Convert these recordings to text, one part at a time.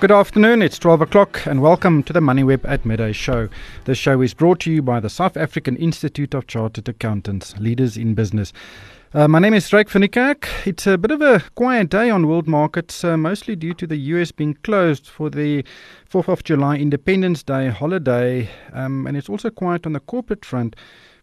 Good afternoon, it's 12 o'clock, and welcome to the MoneyWeb at Midday show. This show is brought to you by the South African Institute of Chartered Accountants, leaders in business. Uh, my name is Ryk van It's a bit of a quiet day on world markets, uh, mostly due to the US being closed for the 4th of July Independence Day holiday, um, and it's also quiet on the corporate front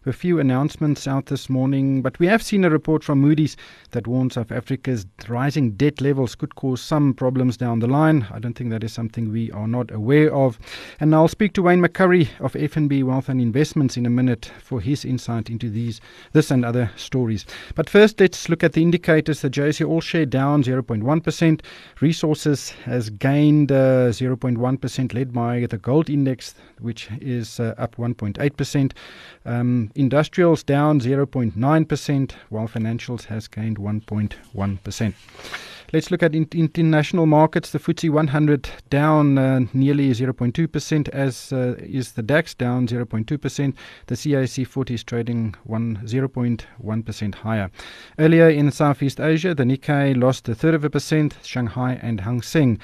a few announcements out this morning, but we have seen a report from Moody's that warns South Africa's rising debt levels could cause some problems down the line. I don't think that is something we are not aware of. And I'll speak to Wayne McCurrie of FNB Wealth and Investments in a minute for his insight into these, this and other stories. But first, let's look at the indicators. The JSE All Share down 0.1%. Resources has gained uh, 0.1%, led by the gold index, which is uh, up 1.8%. Um, industrials down 0.9%, while financials has gained 1.1%. Let's look at in- international markets. The FTSE 100 down uh, nearly 0.2%, as uh, is the DAX down 0.2%. The CAC 40 is trading one, 0.1% higher. Earlier in Southeast Asia, the Nikkei lost a third of a percent. Shanghai and Hang Seng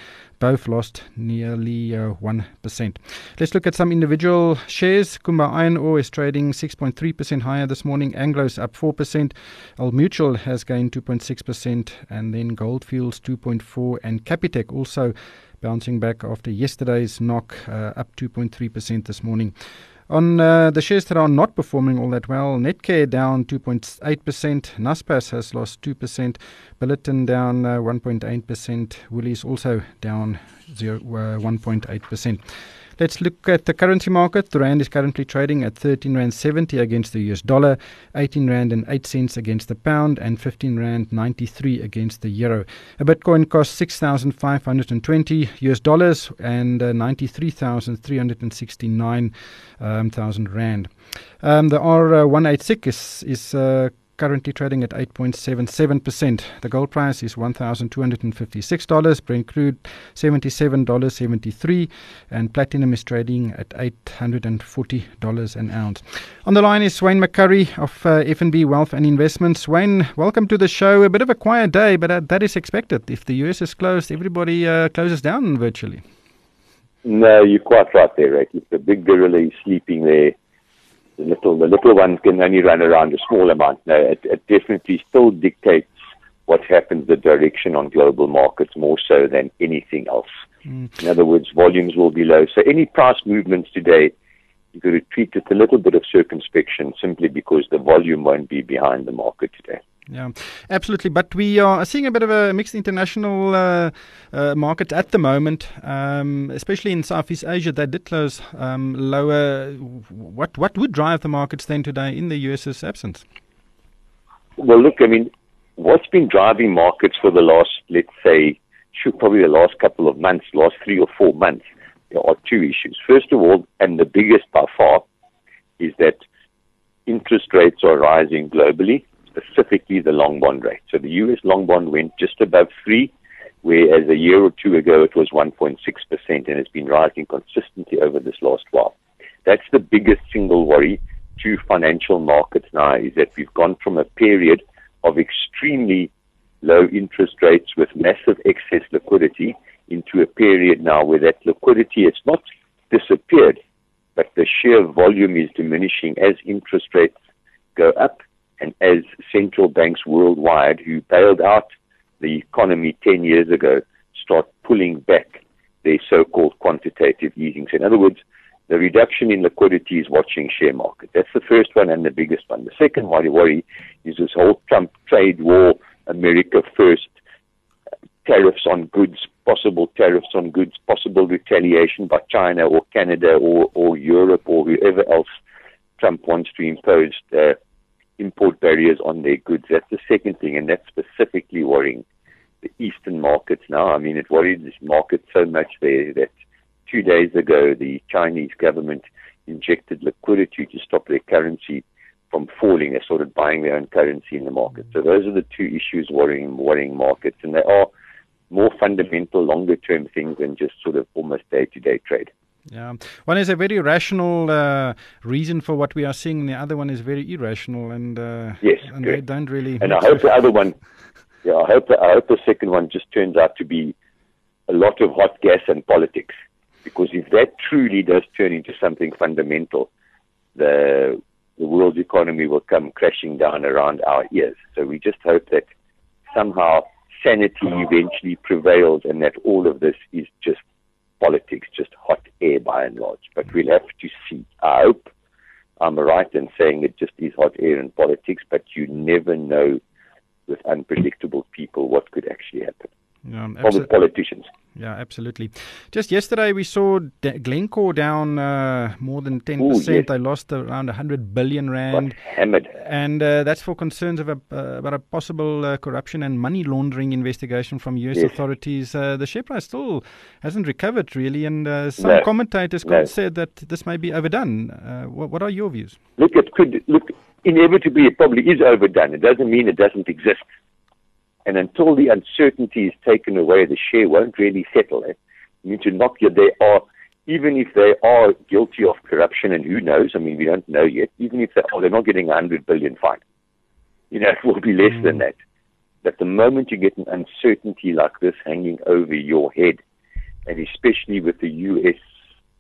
both lost nearly uh, 1%. Let's look at some individual shares. Kumba Iron Ore is trading 6.3% higher this morning. Anglo's up 4%. Old Mutual has gained 2.6%. And then Goldfields 2.4 and Capitec also bouncing back after yesterday's knock, uh, up 2.3% this morning. On uh, the shares that are not performing all that well, Netcare down 2.8%, Naspers has lost 2%, Billiton down uh, 1.8%, Woolies also down 0, uh, 1.8%. Let's look at the currency market. The rand is currently trading at 13 rand 70 against the US dollar, 18 rand and 8 cents against the pound, and 15 rand 93 against the euro. A Bitcoin costs 6,520 US dollars and uh, 93,369 um, thousand rand. Um, the R186 is is uh, currently trading at 8.77%. The gold price is $1,256. Brent crude $77.73. And platinum is trading at $840 an ounce. On the line is Wayne McCurrie of uh, FNB Wealth and Investments. Wayne, welcome to the show. A bit of a quiet day, but uh, that is expected. If the US is closed, everybody uh, closes down virtually. No, you're quite right there, Rick. If the big gorilla is sleeping there, the little the little ones can only run around a small amount. No, it, it definitely still dictates what happens the direction on global markets more so than anything else. Mm. In other words, volumes will be low. So any price movements today, you've got to treat with a little bit of circumspection simply because the volume won't be behind the market today. Yeah, absolutely. But we are seeing a bit of a mixed international uh, uh, market at the moment, um, especially in Southeast Asia. That did close um, lower. What what would drive the markets then today in the US's absence? Well, look, I mean, what's been driving markets for the last, let's say, probably the last couple of months, last three or four months, there are two issues. First of all, and the biggest by far, is that interest rates are rising globally specifically the long bond rate. So the US long bond went just above three, whereas a year or two ago it was 1.6%, and it's been rising consistently over this last while. That's the biggest single worry to financial markets now is that we've gone from a period of extremely low interest rates with massive excess liquidity into a period now where that liquidity has not disappeared, but the sheer volume is diminishing as interest rates go up and as central banks worldwide who bailed out the economy 10 years ago start pulling back their so-called quantitative easing. So in other words, the reduction in liquidity is watching share market. That's the first one and the biggest one. The second one, worry, is this whole Trump trade war, America first, tariffs on goods, possible tariffs on goods, possible retaliation by China or Canada or, or Europe or whoever else Trump wants to impose uh, import barriers on their goods. That's the second thing, and that's specifically worrying the eastern markets now. I mean, it worries this market so much there that two days ago the Chinese government injected liquidity to stop their currency from falling. They started buying their own currency in the market. So those are the two issues worrying worrying markets, and they are more fundamental, longer term things than just sort of almost day to day trade. Yeah, one is a very rational uh, reason for what we are seeing. And the other one is very irrational, and uh, yes, and they don't really. And I hope the other one, yeah, I hope the, I hope the second one just turns out to be a lot of hot gas and politics. Because if that truly does turn into something fundamental, the the world's economy will come crashing down around our ears. So we just hope that somehow sanity eventually prevails and that all of this is just politics, just hot air by and large. But we'll have to see. I hope I'm right in saying it just is hot air in politics, but you never know with unpredictable people what could actually happen. Or with politicians. Yeah, absolutely. Just yesterday, we saw Glencore down uh, more than 10%. Ooh, yes. They lost around 100 billion rand. hammered. And uh, that's for concerns of a, uh, about a possible uh, corruption and money laundering investigation from U.S. Yes. authorities. Uh, the share price still hasn't recovered, really. And uh, some no. commentators no. said that this may be overdone. What, what, are your views? Look, it could, look, inevitably, it probably is overdone. It doesn't mean it doesn't exist. And until the uncertainty is taken away, the share won't really settle. Eh? You need to knock your, they are, even if they are guilty of corruption, and who knows, I mean, we don't know yet, even if they are, they're not getting a 100 billion fine. You know, it will be less mm. than that. But the moment you get an uncertainty like this hanging over your head, and especially with the U.S.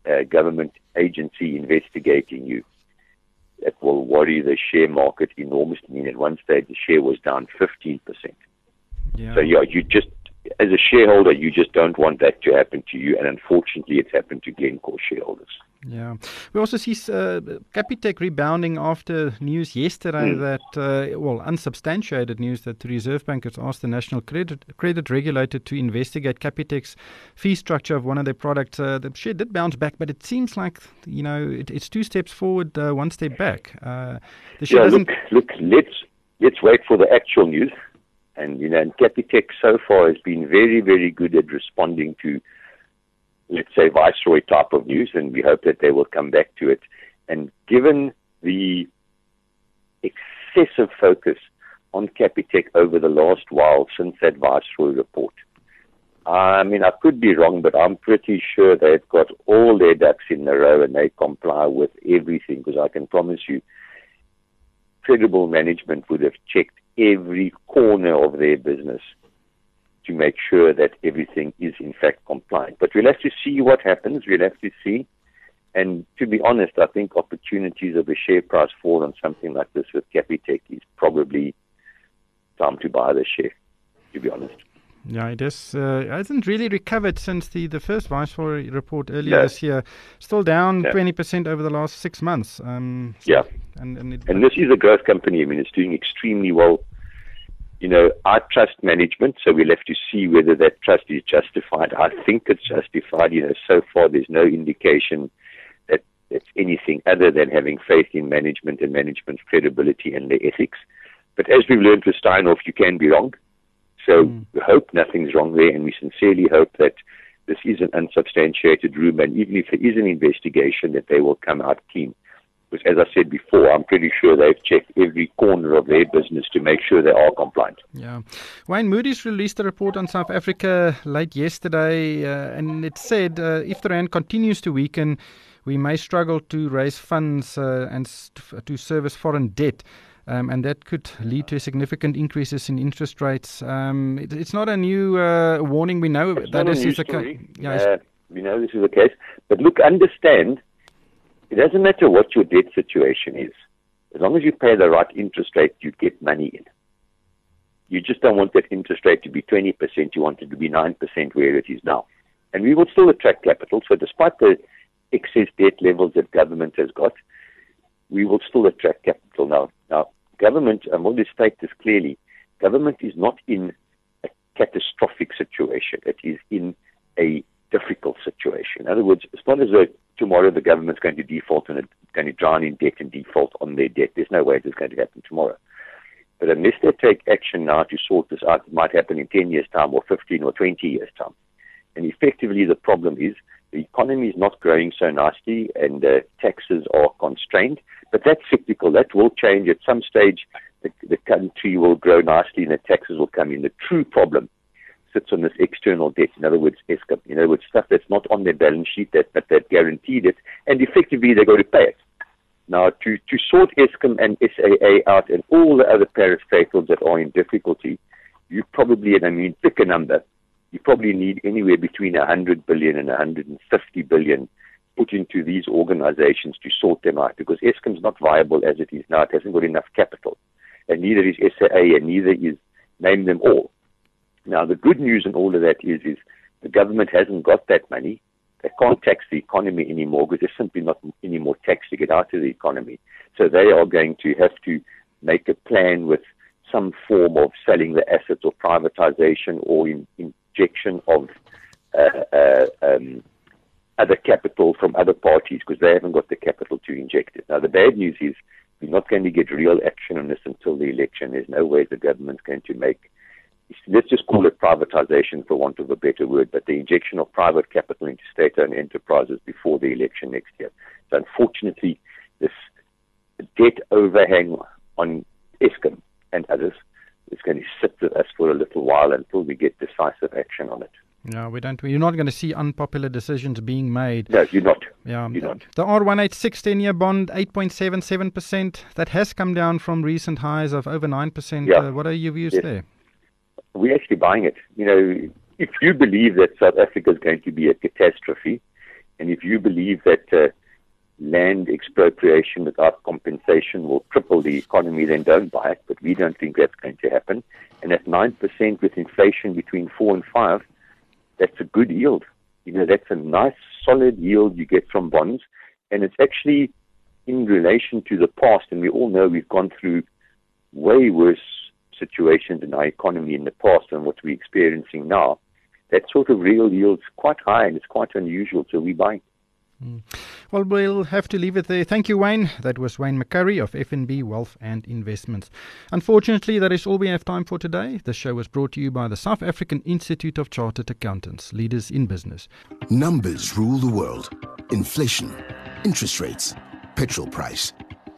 Uh, government agency investigating you, it will worry the share market enormously. I mean, at one stage, the share was down 15%. Yeah. So yeah, you just as a shareholder, you just don't want that to happen to you, and unfortunately, it's happened to Glencore shareholders. Yeah, we also see uh, Capitec rebounding after news yesterday mm. that, uh, well, unsubstantiated news that the Reserve Bank has asked the National Credit Credit Regulator to investigate Capitec's fee structure of one of their products. Uh, the share did bounce back, but it seems like you know it, it's two steps forward, uh, one step back. Uh, the share yeah, look, look, let's let's wait for the actual news. And, you know, and Capitec so far has been very, very good at responding to, let's say, Viceroy type of news, and we hope that they will come back to it. And given the excessive focus on Capitec over the last while since that Viceroy report, I mean, I could be wrong, but I'm pretty sure they've got all their ducks in a row and they comply with everything because I can promise you, credible management would have checked every corner of their business to make sure that everything is in fact compliant. But we'll have to see what happens. We'll have to see. And to be honest, I think opportunities of a share price fall on something like this with Capitec is probably time to buy the share, to be honest. Yeah, it is. Uh, hasn't really recovered since the, the first Viceroy report earlier this year. Still down twenty percent over the last six months. Um, yeah, and and, it, and this is a growth company. I mean, it's doing extremely well. You know, I trust management, so we'll have to see whether that trust is justified. I think it's justified. You know, so far there's no indication that it's anything other than having faith in management and management's credibility and their ethics. But as we've learned with Steinhoff, you can be wrong. So mm. we hope nothing's wrong there, and we sincerely hope that this is an unsubstantiated rumor, and even if there is an investigation, that they will come out clean. Because as I said before, I'm pretty sure they've checked every corner of their business to make sure they are compliant. Yeah. Wayne Moody's released a report on South Africa late yesterday, uh, and it said uh, if the rand continues to weaken, we may struggle to raise funds uh, and to service foreign debt. Um, and that could lead to significant increases in interest rates. Um, it, it's not a new uh, warning. We know it's that this is the case. Yeah, uh, we know this is the case. But look, understand, it doesn't matter what your debt situation is. As long as you pay the right interest rate, you get money in. You just don't want that interest rate to be 20%. You want it to be 9% where it is now. And we will still attract capital. So despite the excess debt levels that government has got, we will still attract capital now. Now, government, I want to state this clearly, government is not in a catastrophic situation. It is in a difficult situation. In other words, it's not as though tomorrow the government's going to default and it's going to drown in debt and default on their debt. There's no way is going to happen tomorrow. But unless they take action now to sort this out, it might happen in 10 years' time or 15 or 20 years' time. And effectively, the problem is the economy is not growing so nicely and uh, taxes are constrained. But that's cyclical. That will change at some stage. The, the country will grow nicely and the taxes will come in. The true problem sits on this external debt. In other words, Eskom. In other words, stuff that's not on their balance sheet that but that guaranteed it, and effectively they're going to pay it. Now, to, to sort Eskom and SAA out and all the other parastatals that are in difficulty, you probably, and I mean, pick a number, you probably need anywhere between 100 billion and 150 billion put into these organizations to sort them out because Eskom's not viable as it is now. It hasn't got enough capital. And neither is SAA and neither is name them all. Now, the good news in all of that is, is the government hasn't got that money. They can't tax the economy anymore because there's simply not any more tax to get out of the economy. So they are going to have to make a plan with some form of selling the assets or privatization or in, injection of uh, uh, um, other capital from other parties because they haven't got the capital to inject it. Now, the bad news is we're not going to get real action on this until the election. There's no way the government's going to make let's just call it privatization for want of a better word, but the injection of private capital into state-owned enterprises before the election next year. So unfortunately, this debt overhang on Eskom and others is going to sit with us for a little while until we get decisive action on it. No, we don't. You're not going to see unpopular decisions being made. No, you're not. Yeah, you're not. The R186 10-year bond, 8.77%. That has come down from recent highs of over 9%. Yeah. Uh, what are your views yes. there? we're actually buying it. You know, if you believe that South Africa is going to be a catastrophe, and if you believe that uh, land expropriation without compensation will cripple the economy, then don't buy it. But we don't think that's going to happen. And at 9% with inflation between 4 and 5, that's a good yield. You know, that's a nice, solid yield you get from bonds. And it's actually in relation to the past. And we all know we've gone through way worse situations in our economy in the past than what we're experiencing now, that sort of real yield's quite high and it's quite unusual. So we buy. Mm. Well, we'll have to leave it there. Thank you, Wayne. That was Wayne McCurrie of FNB Wealth and Investments. Unfortunately, that is all we have time for today. The show was brought to you by the South African Institute of Chartered Accountants, leaders in business. Numbers rule the world. Inflation, interest rates, petrol price.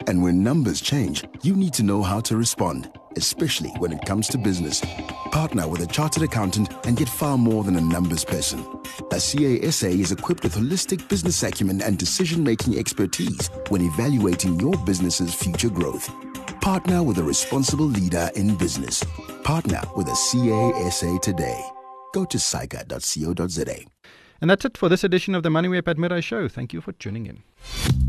And when numbers change, you need to know how to respond especially when it comes to business. Partner with a chartered accountant and get far more than a numbers person. A CA(SA) is equipped with holistic business acumen and decision making expertise when evaluating your business's future growth. Partner with a responsible leader in business. Partner with a CA(SA) today. Go to saica.co.za. And that's it for this edition of the MoneyWeb at Midday Show. Thank you for tuning in.